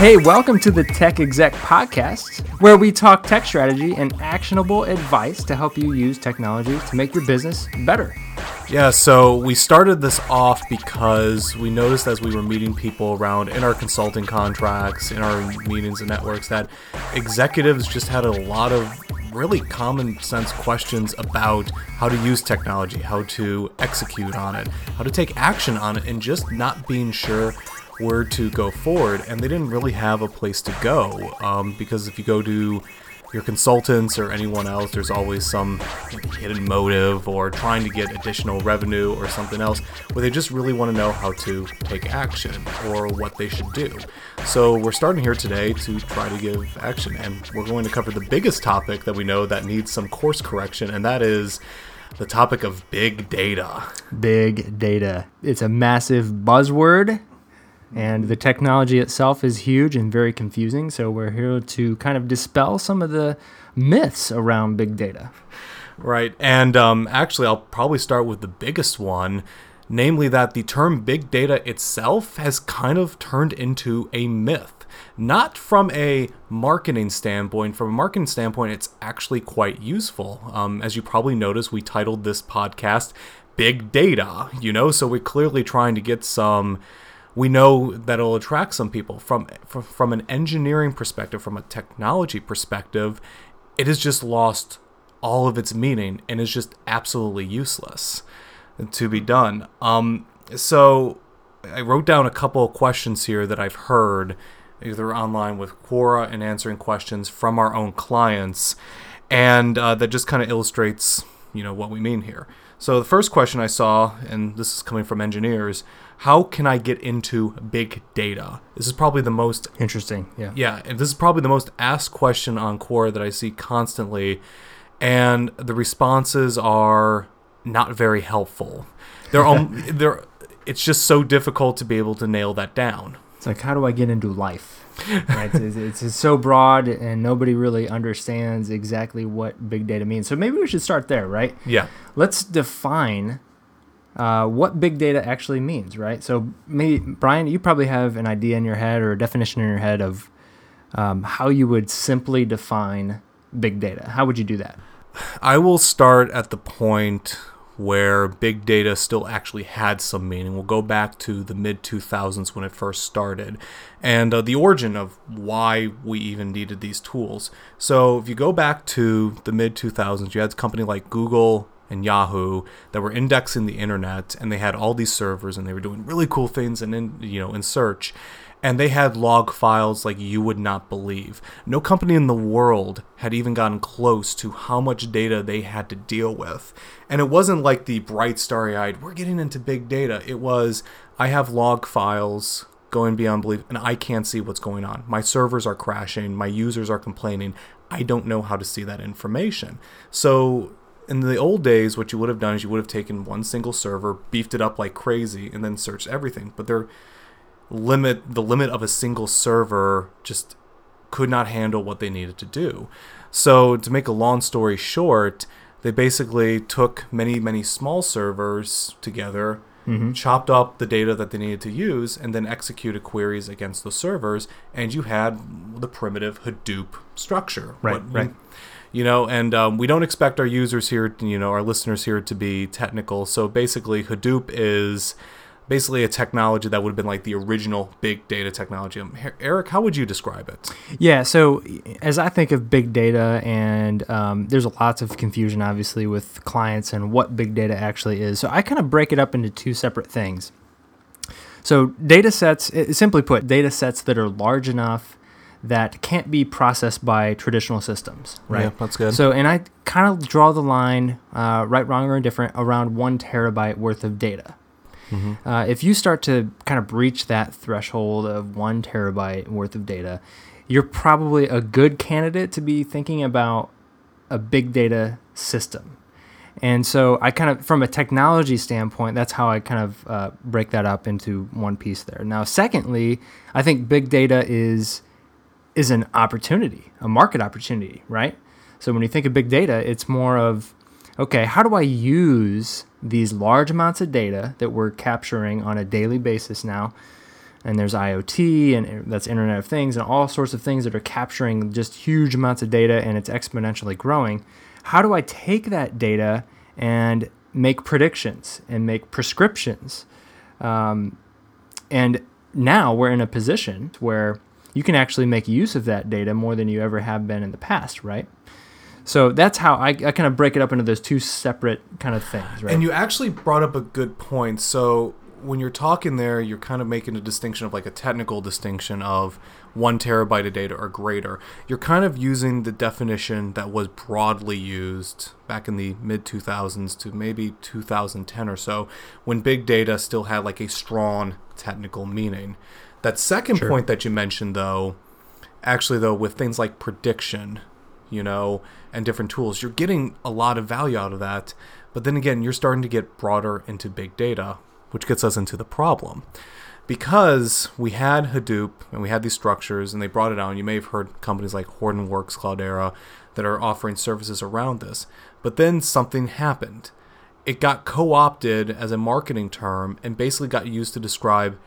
Hey, welcome to the Tech Exec Podcast, where we talk tech strategy and actionable advice to help you use technology to make your business better. Yeah, so we started this off because we noticed as we were meeting people around in our consulting contracts, in our meetings and networks, that executives just had a lot of really common sense questions about how to use technology, how to execute on it, how to take action on it, and just not being sure where to go forward, and they didn't really have a place to go. Um, because if you go to your consultants or anyone else, there's always some hidden motive or trying to get additional revenue or something else where they just really want to know how to take action or what they should do. So we're starting here today to try to give action, and we're going to cover the biggest topic that we know that needs some course correction, and that is the topic of big data. Big data. It's a massive buzzword and the technology itself is huge and very confusing. So we're here to kind of dispel some of the myths around big data. Right. And um, actually, I'll probably start with the biggest one namely that the term big data itself has kind of turned into a myth. Not from a marketing standpoint. From a marketing standpoint, it's actually quite useful. Um, as you probably noticed, we titled this podcast Big Data, you know, so we're clearly trying to get some we know that it'll attract some people. From, from an engineering perspective from a technology perspective it has just lost all of its meaning and is just absolutely useless to be done. Um so i wrote down a couple of questions here that i've heard either online with quora and answering questions from our own clients and uh, that just kind of illustrates you know what we mean here. So the first question i saw and this is coming from engineers how can I get into big data? This is probably the most interesting. Yeah. Yeah, and this is probably the most asked question on Quora that I see constantly, and the responses are not very helpful. They're um, they're it's just so difficult to be able to nail that down. It's like how do I get into life? right? it's, it's, it's, so broad and nobody really understands exactly what big data means. So maybe we should start there, right? Yeah. Let's define uh, what big data actually means, right? So, maybe Brian, you probably have an idea in your head or a definition in your head of um, how you would simply define big data. How would you do that? I will start at the point where big data still actually had some meaning. We'll go back to the mid 2000s when it first started and uh, the origin of why we even needed these tools. So, if you go back to the mid 2000s, you had a company like Google and Yahoo that were indexing the internet and they had all these servers and they were doing really cool things and in you know in search and they had log files like you would not believe. No company in the world had even gotten close to how much data they had to deal with. And it wasn't like the bright starry eyed, we're getting into big data. It was, I have log files going beyond belief and I can't see what's going on. My servers are crashing, my users are complaining. I don't know how to see that information. So in the old days, what you would have done is you would have taken one single server, beefed it up like crazy, and then searched everything. But their limit, the limit of a single server, just could not handle what they needed to do. So, to make a long story short, they basically took many, many small servers together, mm-hmm. chopped up the data that they needed to use, and then executed queries against the servers, and you had the primitive Hadoop structure. Right, what, right you know and um, we don't expect our users here you know our listeners here to be technical. So basically hadoop is basically a technology that would have been like the original big data technology. Um, eric how would you describe it? Yeah so as i think of big data and um, there's lots of confusion obviously with clients and what big data actually is. So i kind of break it up into two separate things. So data sets simply put data sets that are large enough that can't be processed by traditional systems, right? Yeah, that's good. So, and I kind of draw the line, uh, right, wrong, or indifferent, around one terabyte worth of data. Mm-hmm. Uh, if you start to kind of breach that threshold of one terabyte worth of data, you're probably a good candidate to be thinking about a big data system. And so, I kind of, from a technology standpoint, that's how I kind of uh, break that up into one piece there. Now, secondly, I think big data is is an opportunity, a market opportunity, right? So when you think of big data, it's more of okay, how do I use these large amounts of data that we're capturing on a daily basis now and there's IoT, and that's Internet of Things, and all sorts of things that are capturing just huge amounts of data, and it's exponentially growing. How do I take that data and make predictions and make prescriptions? Um, and now we're in a position where you can actually make use of that data more than you ever have been in the past, right? So that's how I, I kind of break it up into those two separate kind of things, right? And you actually brought up a good point. So when you're talking there, you're kind of making a distinction of like a technical distinction of one terabyte of data or greater. You're kind of using the definition that was broadly used back in the mid 2000s to maybe 2010 or so, when big data still had like a strong technical meaning. That second sure. point that you mentioned, though, actually, though, with things like prediction, you know, and different tools, you're getting a lot of value out of that. But then again, you're starting to get broader into big data, which gets us into the problem. Because we had Hadoop and we had these structures and they brought it out, and you may have heard companies like Hortonworks, Cloudera that are offering services around this. But then something happened. It got co opted as a marketing term and basically got used to describe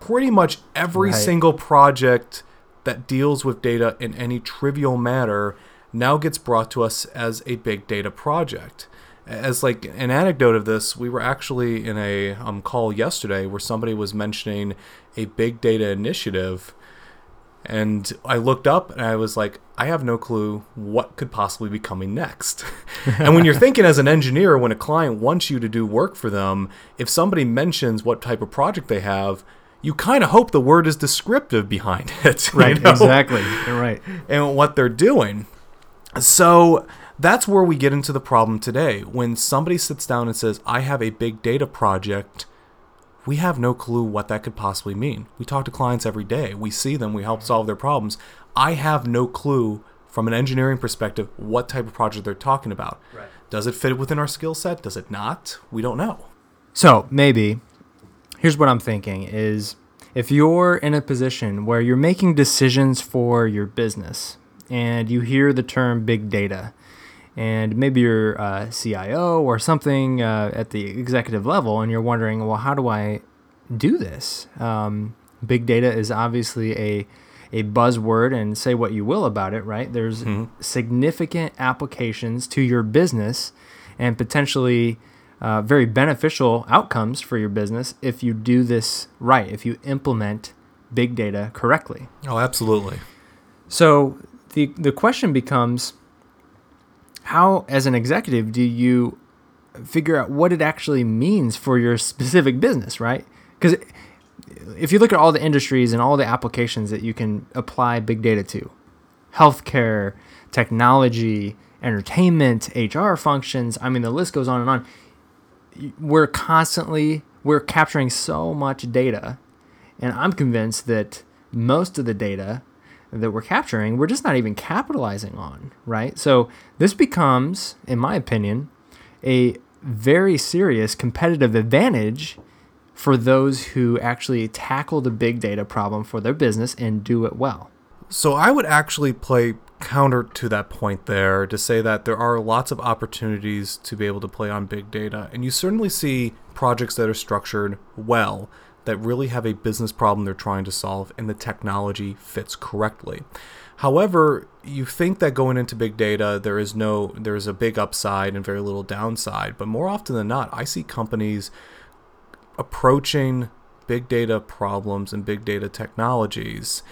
pretty much every right. single project that deals with data in any trivial matter now gets brought to us as a big data project as like an anecdote of this, we were actually in a um, call yesterday where somebody was mentioning a big data initiative, and I looked up and I was like, I have no clue what could possibly be coming next. and when you're thinking as an engineer, when a client wants you to do work for them, if somebody mentions what type of project they have, you kind of hope the word is descriptive behind it. Right, you know? exactly. You're right. And what they're doing. So that's where we get into the problem today. When somebody sits down and says, I have a big data project, we have no clue what that could possibly mean. We talk to clients every day, we see them, we help solve their problems. I have no clue from an engineering perspective what type of project they're talking about. Right. Does it fit within our skill set? Does it not? We don't know. So maybe here's what I'm thinking is if you're in a position where you're making decisions for your business and you hear the term big data, and maybe you're a CIO or something uh, at the executive level, and you're wondering, well, how do I do this? Um, big data is obviously a a buzzword, and say what you will about it, right? There's mm-hmm. significant applications to your business, and potentially uh, very beneficial outcomes for your business if you do this right, if you implement big data correctly. Oh, absolutely. So the the question becomes how, as an executive, do you figure out what it actually means for your specific business, right? Because if you look at all the industries and all the applications that you can apply big data to, healthcare, technology, entertainment, HR functions, I mean, the list goes on and on. We're constantly we're capturing so much data, and I'm convinced that most of the data that we're capturing, we're just not even capitalizing on, right? So this becomes, in my opinion, a very serious competitive advantage for those who actually tackle the big data problem for their business and do it well. So I would actually play counter to that point there to say that there are lots of opportunities to be able to play on big data. And you certainly see projects that are structured well that really have a business problem they're trying to solve and the technology fits correctly. However, you think that going into big data there is no there is a big upside and very little downside, but more often than not, I see companies approaching big data problems and big data technologies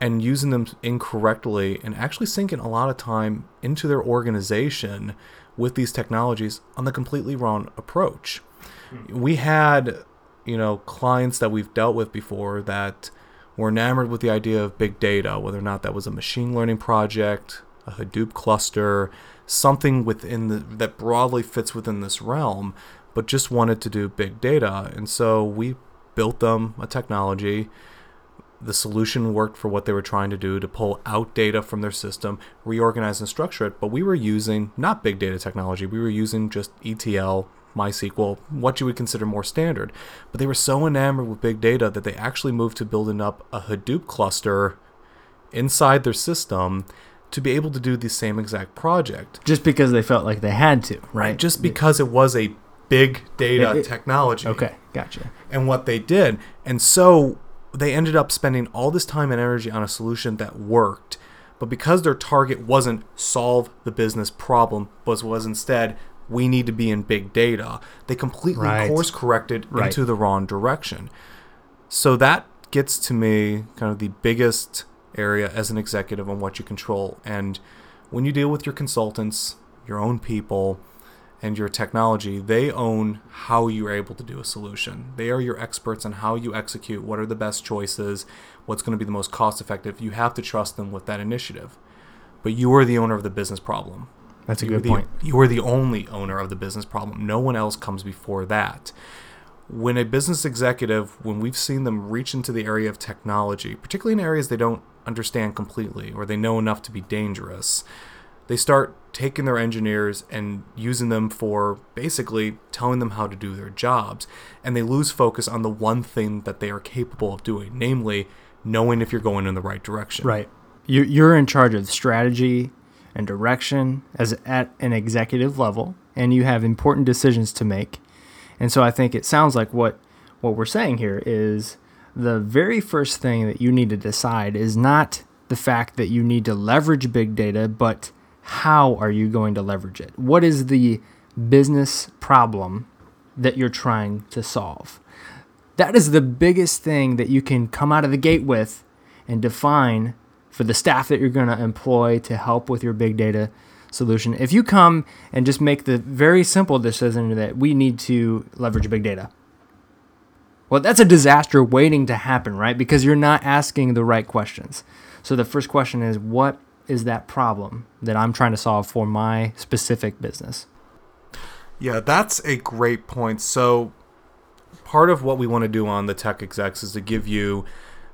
and using them incorrectly and actually sinking a lot of time into their organization with these technologies on the completely wrong approach. Hmm. We had you know clients that we've dealt with before that were enamored with the idea of big data, whether or not that was a machine learning project, a Hadoop cluster, something within the, that broadly fits within this realm, but just wanted to do big data. And so we built them a technology. The solution worked for what they were trying to do to pull out data from their system, reorganize and structure it. But we were using not big data technology, we were using just ETL MySQL, what you would consider more standard. But they were so enamored with big data that they actually moved to building up a Hadoop cluster inside their system to be able to do the same exact project. Just because they felt like they had to, right? right just because it was a big data it, it, technology. Okay, gotcha. And what they did. And so they ended up spending all this time and energy on a solution that worked, but because their target wasn't solve the business problem, but was instead we need to be in big data, they completely Right. course corrected Right. into the wrong direction. So that gets to me kind of the biggest area as an executive on what you control. And when you deal with your consultants, your own people, and your technology, they own how you're able to do a solution. They are your experts on how you execute, what are the best choices, what's going to be the most cost effective. You have to trust them with that initiative. But you are the owner of the business problem. That's a You good the- point. You are the only owner of the business problem. No one else comes before that. When a business executive, when we've seen them reach into the area of technology, particularly in areas they don't understand completely or they know enough to be dangerous, they start taking their engineers and using them for basically telling them how to do their jobs. And they lose focus on the one thing that they are capable of doing, namely knowing if you're going in the right direction. Right. You, you're in charge of strategy and direction as at an executive level, and you have important decisions to make. And so I think it sounds like what what we're saying here is the very first thing that you need to decide is not the fact that you need to leverage big data, but how are you going to leverage it? What is the business problem that you're trying to solve? That is the biggest thing that you can come out of the gate with and define for the staff that you're going to employ to help with your big data solution. If you come and just make the very simple decision that we need to leverage big data, well, that's a disaster waiting to happen, right? Because you're not asking the right questions. So the first question is what is that problem that I'm trying to solve for my specific business? Yeah, that's a great point. So, part of what we want to do on the Tech Execs is to give you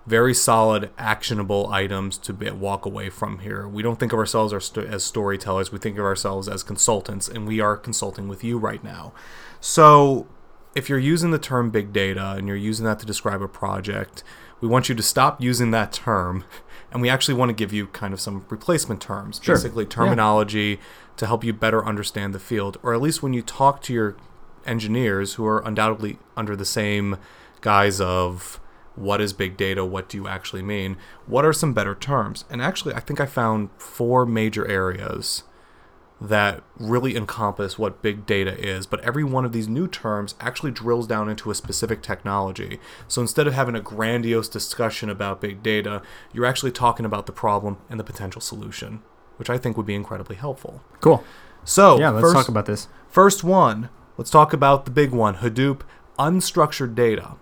very solid, actionable items to be, walk away from here. We don't think of ourselves as, as storytellers, we think of ourselves as consultants, and we are consulting with you right now. So, if you're using the term big data and you're using that to describe a project, we want you to stop using that term and we actually want to give you kind of some replacement terms, Sure. basically terminology to help you better understand the field, or at least when you talk to your engineers who are undoubtedly under the same guise of what is big data, what do you actually mean, what are some better terms? And actually, I think I found four major areas that really encompass what big data is, but every one of these new terms actually drills down into a specific technology. So instead of having a grandiose discussion about big data, you're actually talking about the problem and the potential solution, which I think would be incredibly helpful. Cool. So, Yeah, let's first, talk about this. First one, let's talk about the big one Hadoop, unstructured data.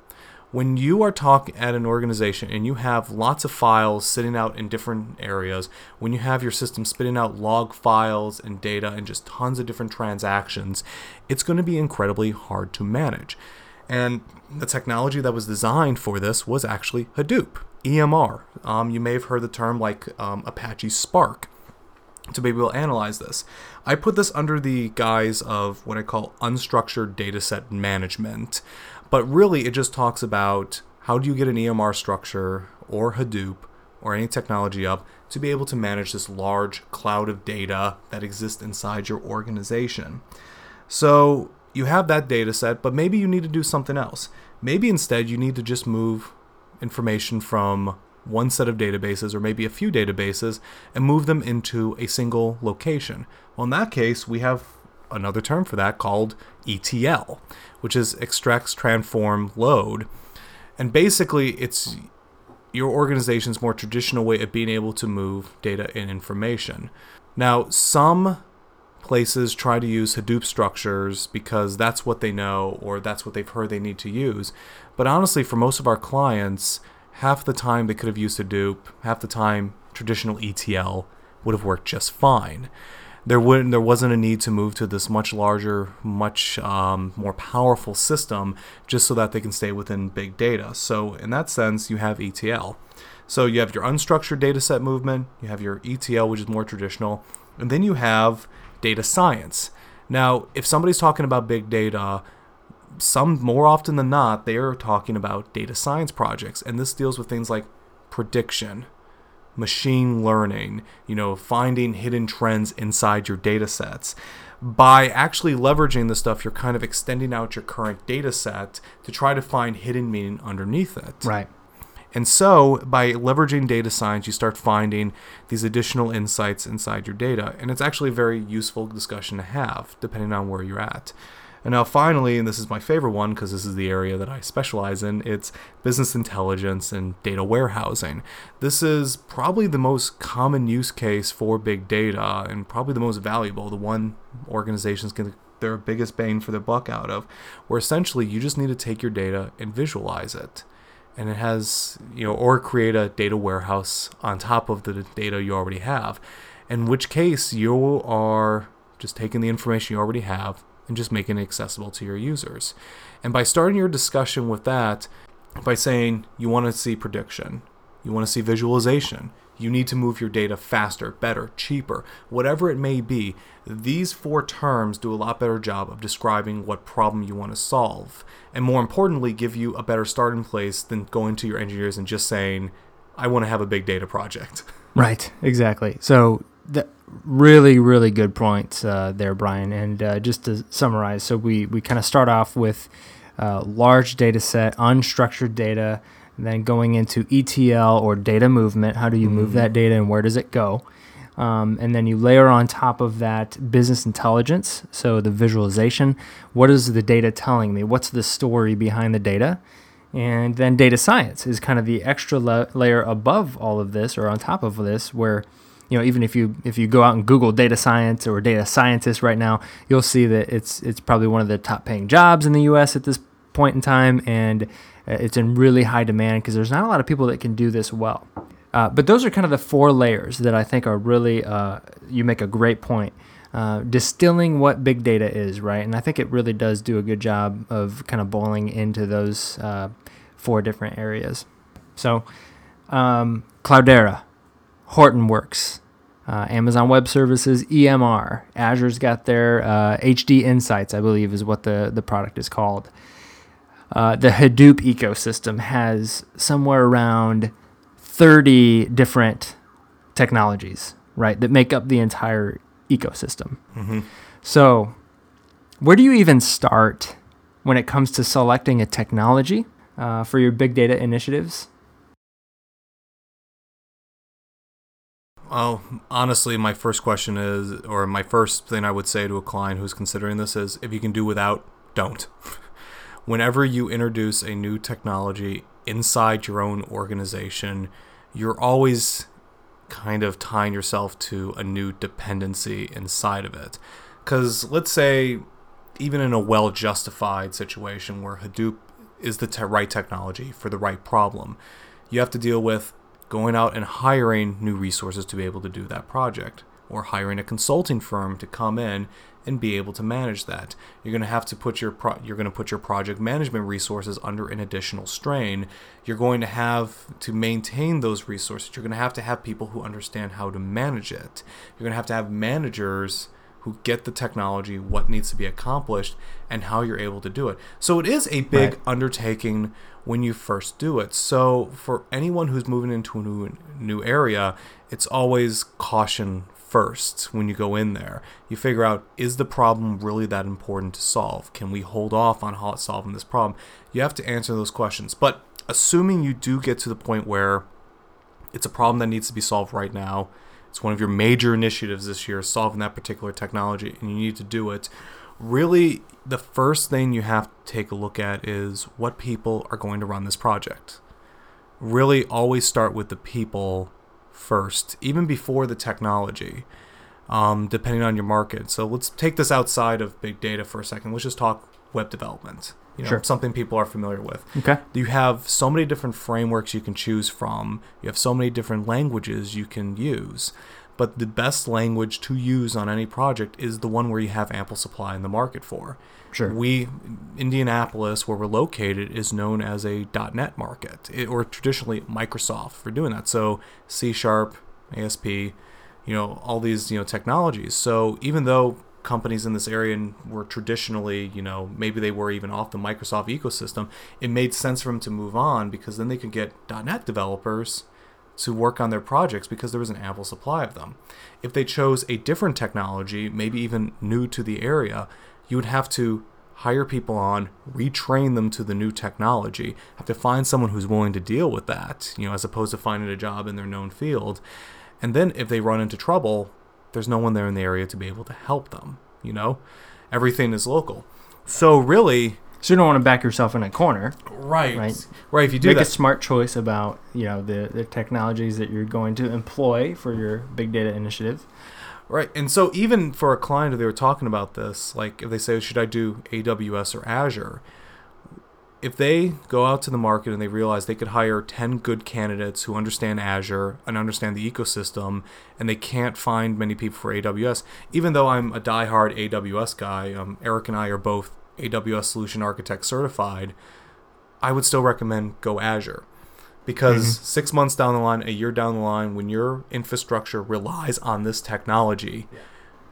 When you are talking at an organization and you have lots of files sitting out in different areas, when you have your system spitting out log files and data and just tons of different transactions, it's going to be incredibly hard to manage. And the technology that was designed for this was actually Hadoop, EMR. Um, you may have heard the term like um, Apache Spark to be able to analyze this. I put this under the guise of what I call unstructured dataset management, but really it just talks about how do you get an EMR structure or Hadoop or any technology up to be able to manage this large cloud of data that exists inside your organization. So you have that data set, but maybe you need to do something else. Maybe instead you need to just move information from one set of databases or maybe a few databases and move them into a single location. Well, in that case, we have another term for that called ETL, which is extracts, transform, load. And basically, it's your organization's more traditional way of being able to move data and information. Now, some places try to use Hadoop structures because that's what they know or that's what they've heard they need to use. But honestly, for most of our clients, half the time they could have used Hadoop, half the time traditional ETL would have worked just fine. There wouldn't, there wasn't a need to move to this much larger, much um, more powerful system just so that they can stay within big data. So in that sense, you have ETL. So you have your unstructured data set movement, you have your ETL, which is more traditional, and then you have data science. Now, if somebody's talking about big data, some more often than not, they are talking about data science projects, and this deals with things like prediction, machine learning, you know, finding hidden trends inside your data sets. By actually leveraging the stuff, you're kind of extending out your current data set to try to find hidden meaning underneath it. Right. And so, by leveraging data science, you start finding these additional insights inside your data. And it's actually a very useful discussion to have, depending on where you're at. And now, finally, and this is my favorite one because this is the area that I specialize in, it's business intelligence and data warehousing. This is probably the most common use case for big data and probably the most valuable, the one organizations can their biggest bang for their buck out of, where essentially you just need to take your data and visualize it. And it has, you know, or create a data warehouse on top of the data you already have. In which case, you are just taking the information you already have and just making it accessible to your users. And by starting your discussion with that, by saying you want to see prediction, you want to see visualization, you need to move your data faster, better, cheaper, whatever it may be, these four terms do a lot better job of describing what problem you want to solve. And more importantly, give you a better starting place than going to your engineers and just saying, I want to have a big data project. Right, exactly. So really, really good points uh, there, Brian. And uh, just to summarize, so we, we kind of start off with uh, large data set, unstructured data, then going into ETL or data movement. How do you mm-hmm. move that data and where does it go? Um, and then you layer on top of that business intelligence, so the visualization. What is the data telling me? What's the story behind the data? And then data science is kind of the extra la- layer above all of this or on top of this, where you know, even if you if you go out and Google data science or data scientist right now, you'll see that it's it's probably one of the top paying jobs in the U.S. at this point in time, and uh, it's in really high demand because there's not a lot of people that can do this well. Uh, but those are kind of the four layers that I think are really. Uh, you make a great point. Uh, distilling what big data is, right? And I think it really does do a good job of kind of boiling into those uh, four different areas. So, um, Cloudera, Hortonworks, uh, Amazon Web Services, EMR. Azure's got their uh, HD Insights, I believe, is what the, the product is called. Uh, the Hadoop ecosystem has somewhere around 30 different technologies, right, that make up the entire ecosystem. Mm-hmm. So, where do you even start when it comes to selecting a technology uh, for your big data initiatives? Well, honestly, my first question is, or my first thing I would say to a client who's considering this is if you can do without, don't. Whenever you introduce a new technology inside your own organization, you're always kind of tying yourself to a new dependency inside of it. Because let's say, even in a well justified situation where Hadoop is the te- right technology for the right problem, you have to deal with going out and hiring new resources to be able to do that project, or hiring a consulting firm to come in and be able to manage that. You're going to have to put your pro- you're going to put your project management resources under an additional strain. You're going to have to maintain those resources. You're going to have to have people who understand how to manage it. You're going to have to have managers who get the technology, what needs to be accomplished, and how you're able to do it. So it is a big right. undertaking when you first do it. So for anyone who's moving into a new new area, it's always caution first when you go in there. You figure out is the problem really that important to solve? Can we hold off on solving this problem? You have to answer those questions. But assuming you do get to the point where it's a problem that needs to be solved right now, it's one of your major initiatives this year, solving that particular technology, and you need to do it. Really, the first thing you have to take a look at is what people are going to run this project. Really, always start with the people first, even before the technology, um, depending on your market. So let's take this outside of big data for a second. Let's just talk web development. You know, sure. something people are familiar with. Okay. You have so many different frameworks you can choose from. You have so many different languages you can use. But the best language to use on any project is the one where you have ample supply in the market for. Sure. We, Indianapolis, where we're located, is known as a .NET market, it, or traditionally Microsoft for doing that. So C Sharp, ASP, you know, all these you know technologies. So even though companies in this area were traditionally, you know, maybe they were even off the Microsoft ecosystem, it made sense for them to move on because then they could get .NET developers to work on their projects because there was an ample supply of them. If they chose a different technology, maybe even new to the area, you would have to hire people on, retrain them to the new technology, have to find someone who's willing to deal with that, you know, as opposed to finding a job in their known field. And then if they run into trouble, there's no one there in the area to be able to help them, you know? Everything is local. So really, So you don't want to back yourself in a corner. right. Right. Right, if you do Make that a smart choice about you know the the technologies that you're going to employ for your big data initiative. Right. And so even for a client, if they were talking about this, like if they say, should I do AWS or Azure? If they go out to the market and they realize they could hire 10 good candidates who understand Azure and understand the ecosystem, and they can't find many people for AWS, even though I'm a diehard AWS guy, um, Eric and I are both AWS Solution Architect certified, I would still recommend go Azure because mm-hmm. six months down the line, a year down the line, when your infrastructure relies on this technology,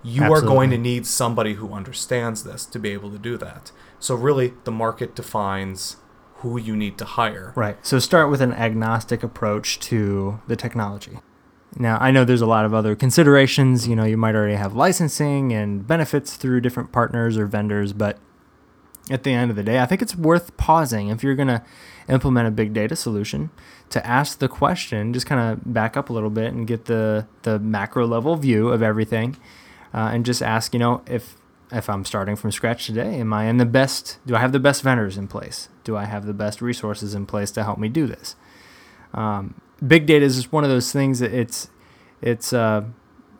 you are going to need somebody who understands this to be able to do that. So really, the market defines who you need to hire. Right. So start with an agnostic approach to the technology. Now, I know there's a lot of other considerations. You know, you might already have licensing and benefits through different partners or vendors, but at the end of the day, I think it's worth pausing if you're going to implement a big data solution to ask the question, just kind of back up a little bit and get the, the macro level view of everything uh, and just ask, you know, if if I'm starting from scratch today, am I in the best? Do I have the best vendors in place? Do I have the best resources in place to help me do this? Um, big data is just one of those things that it's it's uh,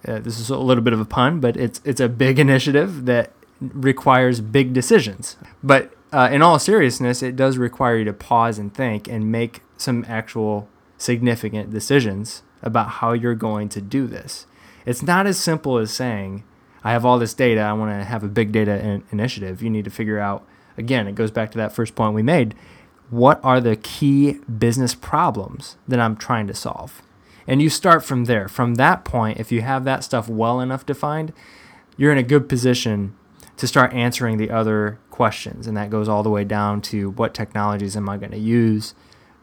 uh, this is a little bit of a pun, but it's it's a big initiative that requires big decisions. But uh, in all seriousness, it does require you to pause and think and make some actual significant decisions about how you're going to do this. It's not as simple as saying, I have all this data, I want to have a big data in- initiative. You need to figure out, again, it goes back to that first point we made. What are the key business problems that I'm trying to solve? And you start from there. From that point, if you have that stuff well enough defined, you're in a good position to start answering the other questions. And that goes all the way down to what technologies am I going to use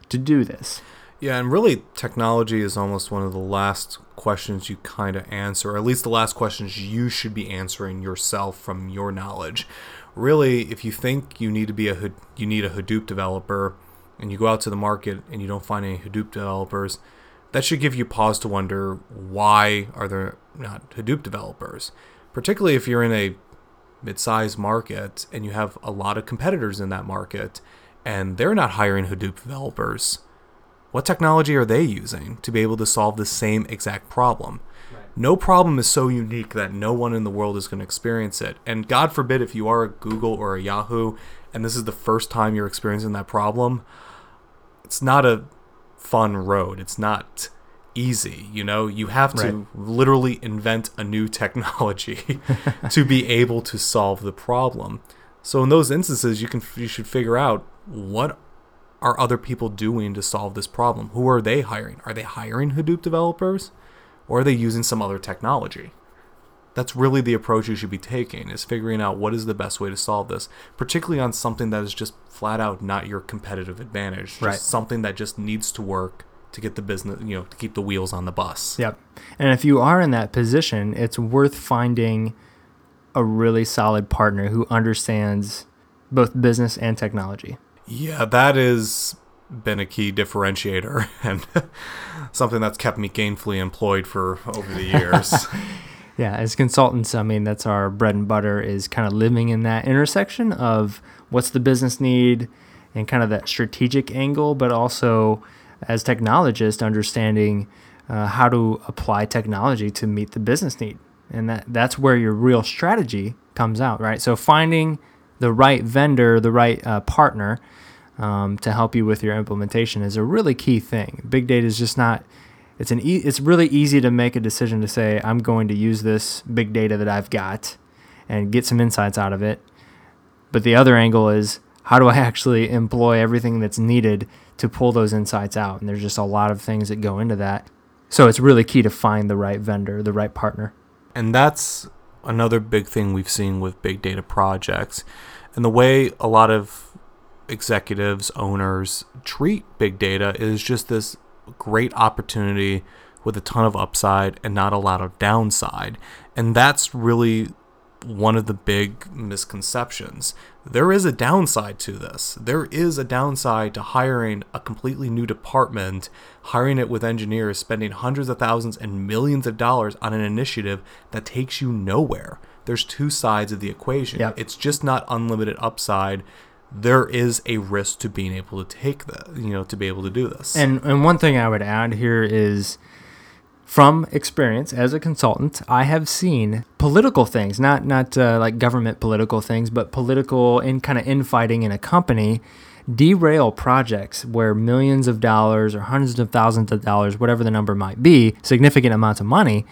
to do this? Yeah, and really, technology is almost one of the last questions you kind of answer, or at least the last questions you should be answering yourself from your knowledge. Really, if you think you need to be a you need a Hadoop developer, and you go out to the market and you don't find any Hadoop developers, that should give you pause to wonder why are there not Hadoop developers, particularly if you're in a mid-sized market and you have a lot of competitors in that market, and they're not hiring Hadoop developers what technology are they using to be able to solve the same exact problem? No problem is so unique that no one in the world is going to experience it. And God forbid if you are a Google or a Yahoo and this is the first time you're experiencing that problem, it's not a fun road. It's not easy, you know? You have to Right. literally invent a new technology to be able to solve the problem. So in those instances, you can you should figure out what are other people doing to solve this problem? Who are they hiring? Are they hiring Hadoop developers or are they using some other technology? That's really the approach you should be taking is figuring out what is the best way to solve this, particularly on something that is just flat out not your competitive advantage, just Right. something that just needs to work to get the business, you know, to keep the wheels on the bus. Yep. And if you are in that position, it's worth finding a really solid partner who understands both business and technology. Yeah, that has been a key differentiator and something that's kept me gainfully employed for over the years. Yeah, as consultants, I mean, that's our bread and butter is kind of living in that intersection of what's the business need and kind of that strategic angle, but also as technologists, understanding uh, how to apply technology to meet the business need. And that, that's where your real strategy comes out, right? So finding the right vendor, the right uh, partner um, to help you with your implementation is a really key thing. Big data is just not it's an e- it's really easy to make a decision to say I'm going to use this big data that I've got and get some insights out of it. But the other angle is how do I actually employ everything that's needed to pull those insights out? And there's just a lot of things that go into that. So it's really key to find the right vendor, the right partner. And that's another big thing we've seen with big data projects. And the way a lot of executives, owners treat big data is just this great opportunity with a ton of upside and not a lot of downside. And that's really one of the big misconceptions. There is a downside to this. There is a downside to hiring a completely new department, hiring it with engineers, spending hundreds of thousands and millions of dollars on an initiative that takes you nowhere. There's two sides of the equation. Yep. It's just not unlimited upside. There is a risk to being able to take that, you know, to be able to do this. And and one thing I would add here is from experience as a consultant, I have seen political things, not not uh, like government political things, but political in kind of infighting in a company derail projects where millions of dollars or hundreds of thousands of dollars, whatever the number might be, significant amounts of money,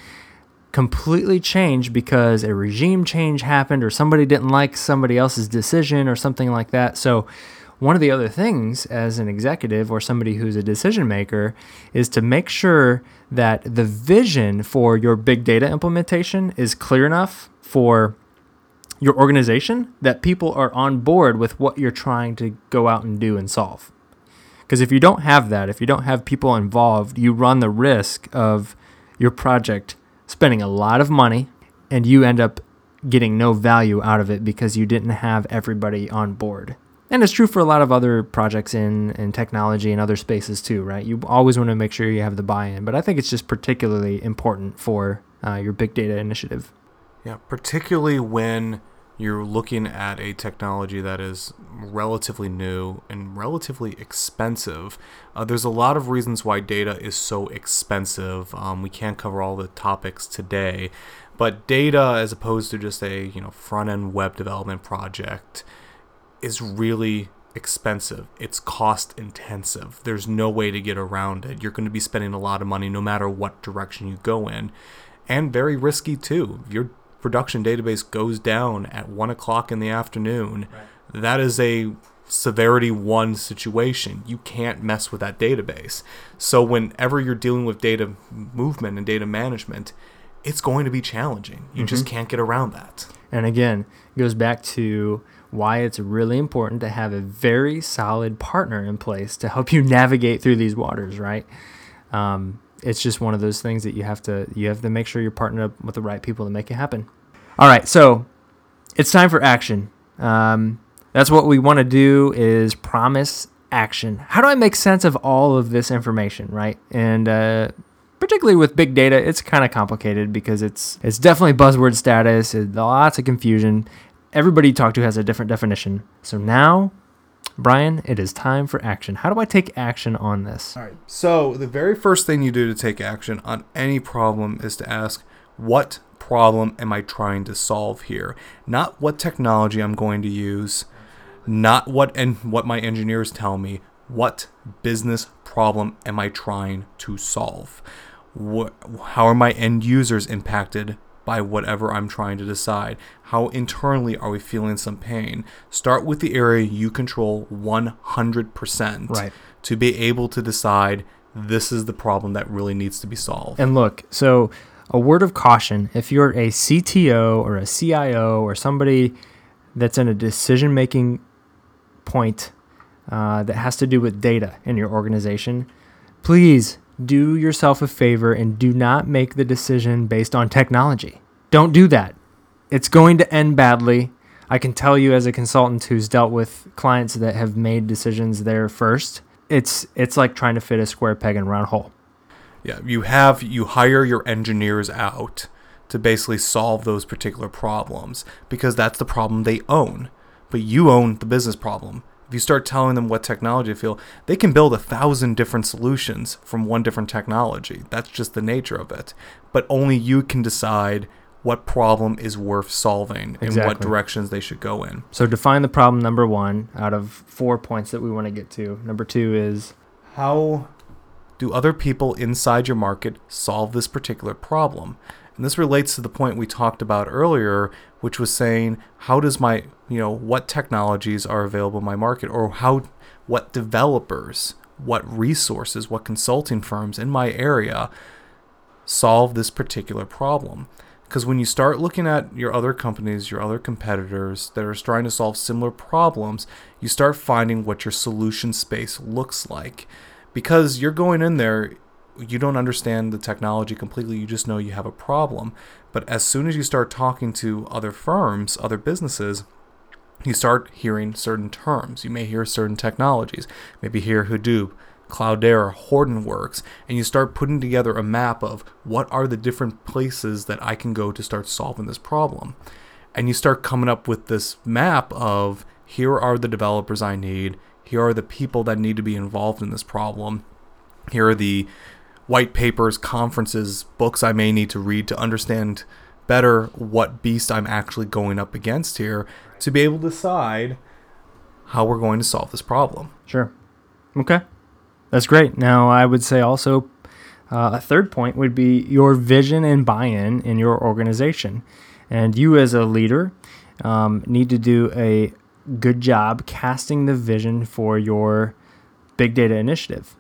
completely change because a regime change happened or somebody didn't like somebody else's decision or something like that. So one of the other things as an executive or somebody who's a decision maker is to make sure that the vision for your big data implementation is clear enough for your organization that people are on board with what you're trying to go out and do and solve. Because if you don't have that, if you don't have people involved, you run the risk of your project spending a lot of money and you end up getting no value out of it because you didn't have everybody on board. And it's true for a lot of other projects in, in technology and other spaces too, right? You always want to make sure you have the buy in, but I think it's just particularly important for uh, your big data initiative. Yeah, particularly when you're looking at a technology that is relatively new and relatively expensive. Uh, there's a lot of reasons why data is so expensive. Um, we can't cover all the topics today, but data, as opposed to just a you know front end web development project, is really expensive. It's cost intensive. There's no way to get around it. You're going to be spending a lot of money no matter what direction you go in, and very risky too. Your production database goes down at one o'clock in the afternoon. Right. That is a severity one situation. You can't mess with that database. So whenever you're dealing with data movement and data management, it's going to be challenging. You mm-hmm. just can't get around that. And again, it goes back to why it's really important to have a very solid partner in place to help you navigate through these waters, right? Um, it's just one of those things that you have to you have to make sure you're partnered up with the right people to make it happen. All right, so it's time for action. Um, that's what we want to do is promise action. How do I make sense of all of this information, right? And uh, particularly with big data, it's kind of complicated because it's it's definitely buzzword status. lots of confusion. Everybody you talk to has a different definition. So now Brian, it is time for action. How do I take action on this? All right. So, the very first thing you do to take action on any problem is to ask, what problem am I trying to solve here? Not what technology I'm going to use, not what and what my engineers tell me. What business problem am I trying to solve? What, how are my end users impacted by whatever I'm trying to decide. How internally are we feeling some pain? Start with the area you control 100% right. to be able to decide this is the problem that really needs to be solved. And look, so a word of caution if you're a CTO or a CIO or somebody that's in a decision making point uh, that has to do with data in your organization, please do yourself a favor and do not make the decision based on technology. Don't do that. It's going to end badly. I can tell you as a consultant who's dealt with clients that have made decisions there first, it's it's like trying to fit a square peg in a round hole. Yeah, you have you hire your engineers out to basically solve those particular problems because that's the problem they own. But you own the business problem if you start telling them what technology to feel, they can build a thousand different solutions from one different technology. That's just the nature of it. But only you can decide what problem is worth solving exactly. and what directions they should go in. So define the problem number one out of four points that we want to get to. Number two is how do other people inside your market solve this particular problem? And this relates to the point we talked about earlier, which was saying how does my, you know, what technologies are available in my market or how what developers, what resources, what consulting firms in my area solve this particular problem. Because when you start looking at your other companies, your other competitors that are trying to solve similar problems, you start finding what your solution space looks like. Because you're going in there you don't understand the technology completely. You just know you have a problem. But as soon as you start talking to other firms, other businesses, you start hearing certain terms. You may hear certain technologies, maybe hear Hadoop, Cloudera, Hortonworks, and you start putting together a map of what are the different places that I can go to start solving this problem. And you start coming up with this map of here are the developers I need, here are the people that need to be involved in this problem, here are the white papers, conferences, books I may need to read to understand better what beast I'm actually going up against here to be able to decide how we're going to solve this problem. Sure. Okay. That's great. Now, I would say also uh, a third point would be your vision and buy in in your organization. And you, as a leader, um, need to do a good job casting the vision for your big data initiative.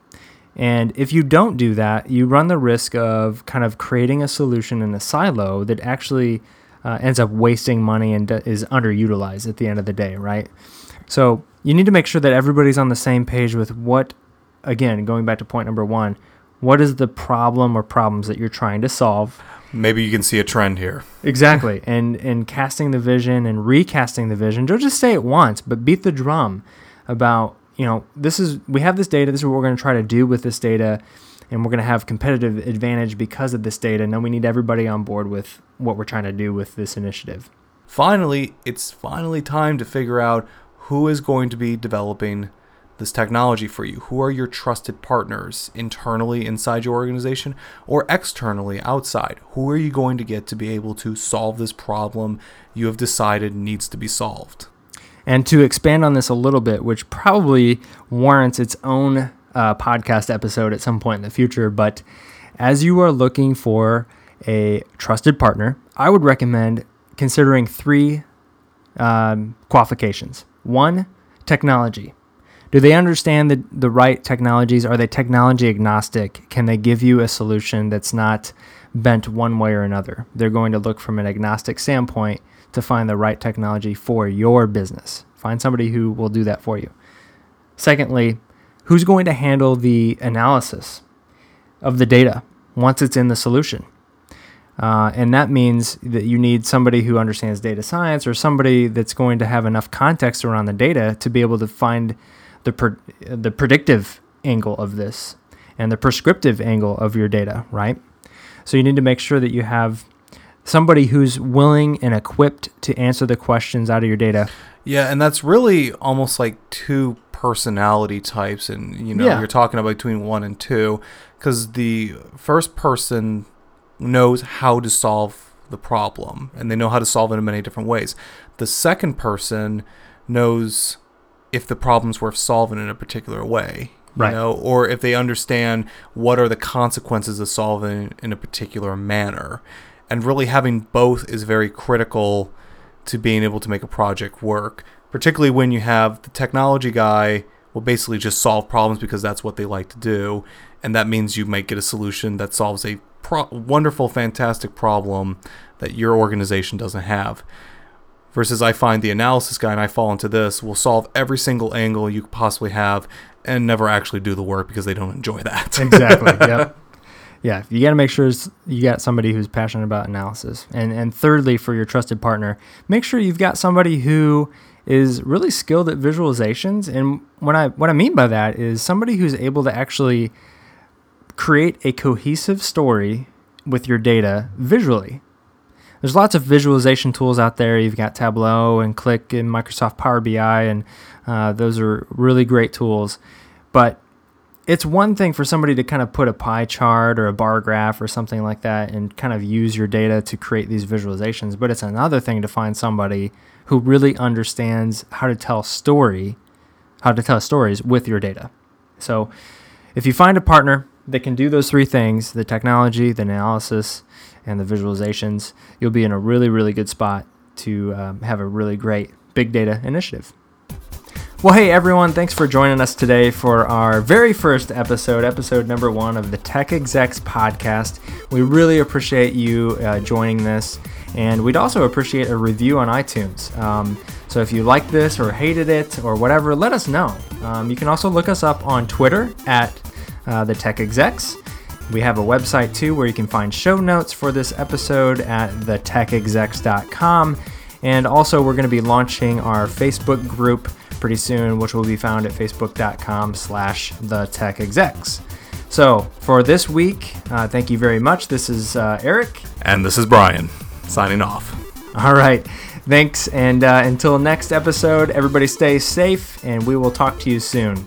And if you don't do that, you run the risk of kind of creating a solution in a silo that actually uh, ends up wasting money and is underutilized at the end of the day, right? So you need to make sure that everybody's on the same page with what, again, going back to point number one, what is the problem or problems that you're trying to solve? Maybe you can see a trend here. Exactly. and and casting the vision and recasting the vision. Don't just say it once, but beat the drum about you know, this is we have this data. This is what we're going to try to do with this data, and we're going to have competitive advantage because of this data. Now we need everybody on board with what we're trying to do with this initiative. Finally, it's finally time to figure out who is going to be developing this technology for you. Who are your trusted partners internally inside your organization or externally outside? Who are you going to get to be able to solve this problem you have decided needs to be solved? And to expand on this a little bit, which probably warrants its own uh, podcast episode at some point in the future, but as you are looking for a trusted partner, I would recommend considering three um, qualifications. One, technology. Do they understand the, the right technologies? Are they technology agnostic? Can they give you a solution that's not bent one way or another? They're going to look from an agnostic standpoint to find the right technology for your business. Find somebody who will do that for you. Secondly, who's going to handle the analysis of the data once it's in the solution? Uh, and that means that you need somebody who understands data science or somebody that's going to have enough context around the data to be able to find the, pre- the predictive angle of this and the prescriptive angle of your data, right? So you need to make sure that you have somebody who's willing and equipped to answer the questions out of your data. Yeah, and that's really almost like two personality types, and you know, yeah. you're talking about between one and two, because the first person knows how to solve the problem, and they know how to solve it in many different ways. The second person knows if the problem's worth solving in a particular way. You right. know, or if they understand what are the consequences of solving in a particular manner and really having both is very critical to being able to make a project work particularly when you have the technology guy will basically just solve problems because that's what they like to do. And that means you might get a solution that solves a pro- wonderful fantastic problem that your organization doesn't have. Versus i find the analysis guy and i fall into this will solve every single angle you could possibly have and never actually do the work because they don't enjoy that. Exactly yep yeah, you got to make sure you got somebody who's passionate about analysis. And and thirdly, for your trusted partner, make sure you've got somebody who is really skilled at visualizations. And what I what I mean by that is somebody who's able to actually create a cohesive story with your data visually. There's lots of visualization tools out there. You've got Tableau and Qlik and Microsoft Power BI, and uh, those are really great tools. But it's one thing for somebody to kind of put a pie chart or a bar graph or something like that and kind of use your data to create these visualizations, but it's another thing to find somebody who really understands how to tell story, how to tell stories with your data. So, if you find a partner that can do those three things, the technology, the analysis, and the visualizations, you'll be in a really really good spot to um, have a really great big data initiative. Well, hey everyone, thanks for joining us today for our very first episode, episode number one of the Tech Execs podcast. We really appreciate you uh, joining this, and we'd also appreciate a review on iTunes. Um, so if you liked this or hated it or whatever, let us know. Um, you can also look us up on Twitter at uh, the Tech Execs. We have a website too where you can find show notes for this episode at thetechexecs.com. And also, we're going to be launching our Facebook group pretty soon, which will be found at facebook.com slash the tech execs. So for this week, uh, thank you very much. This is uh, Eric. And this is Brian, signing off. All right. Thanks. And uh, until next episode, everybody stay safe, and we will talk to you soon.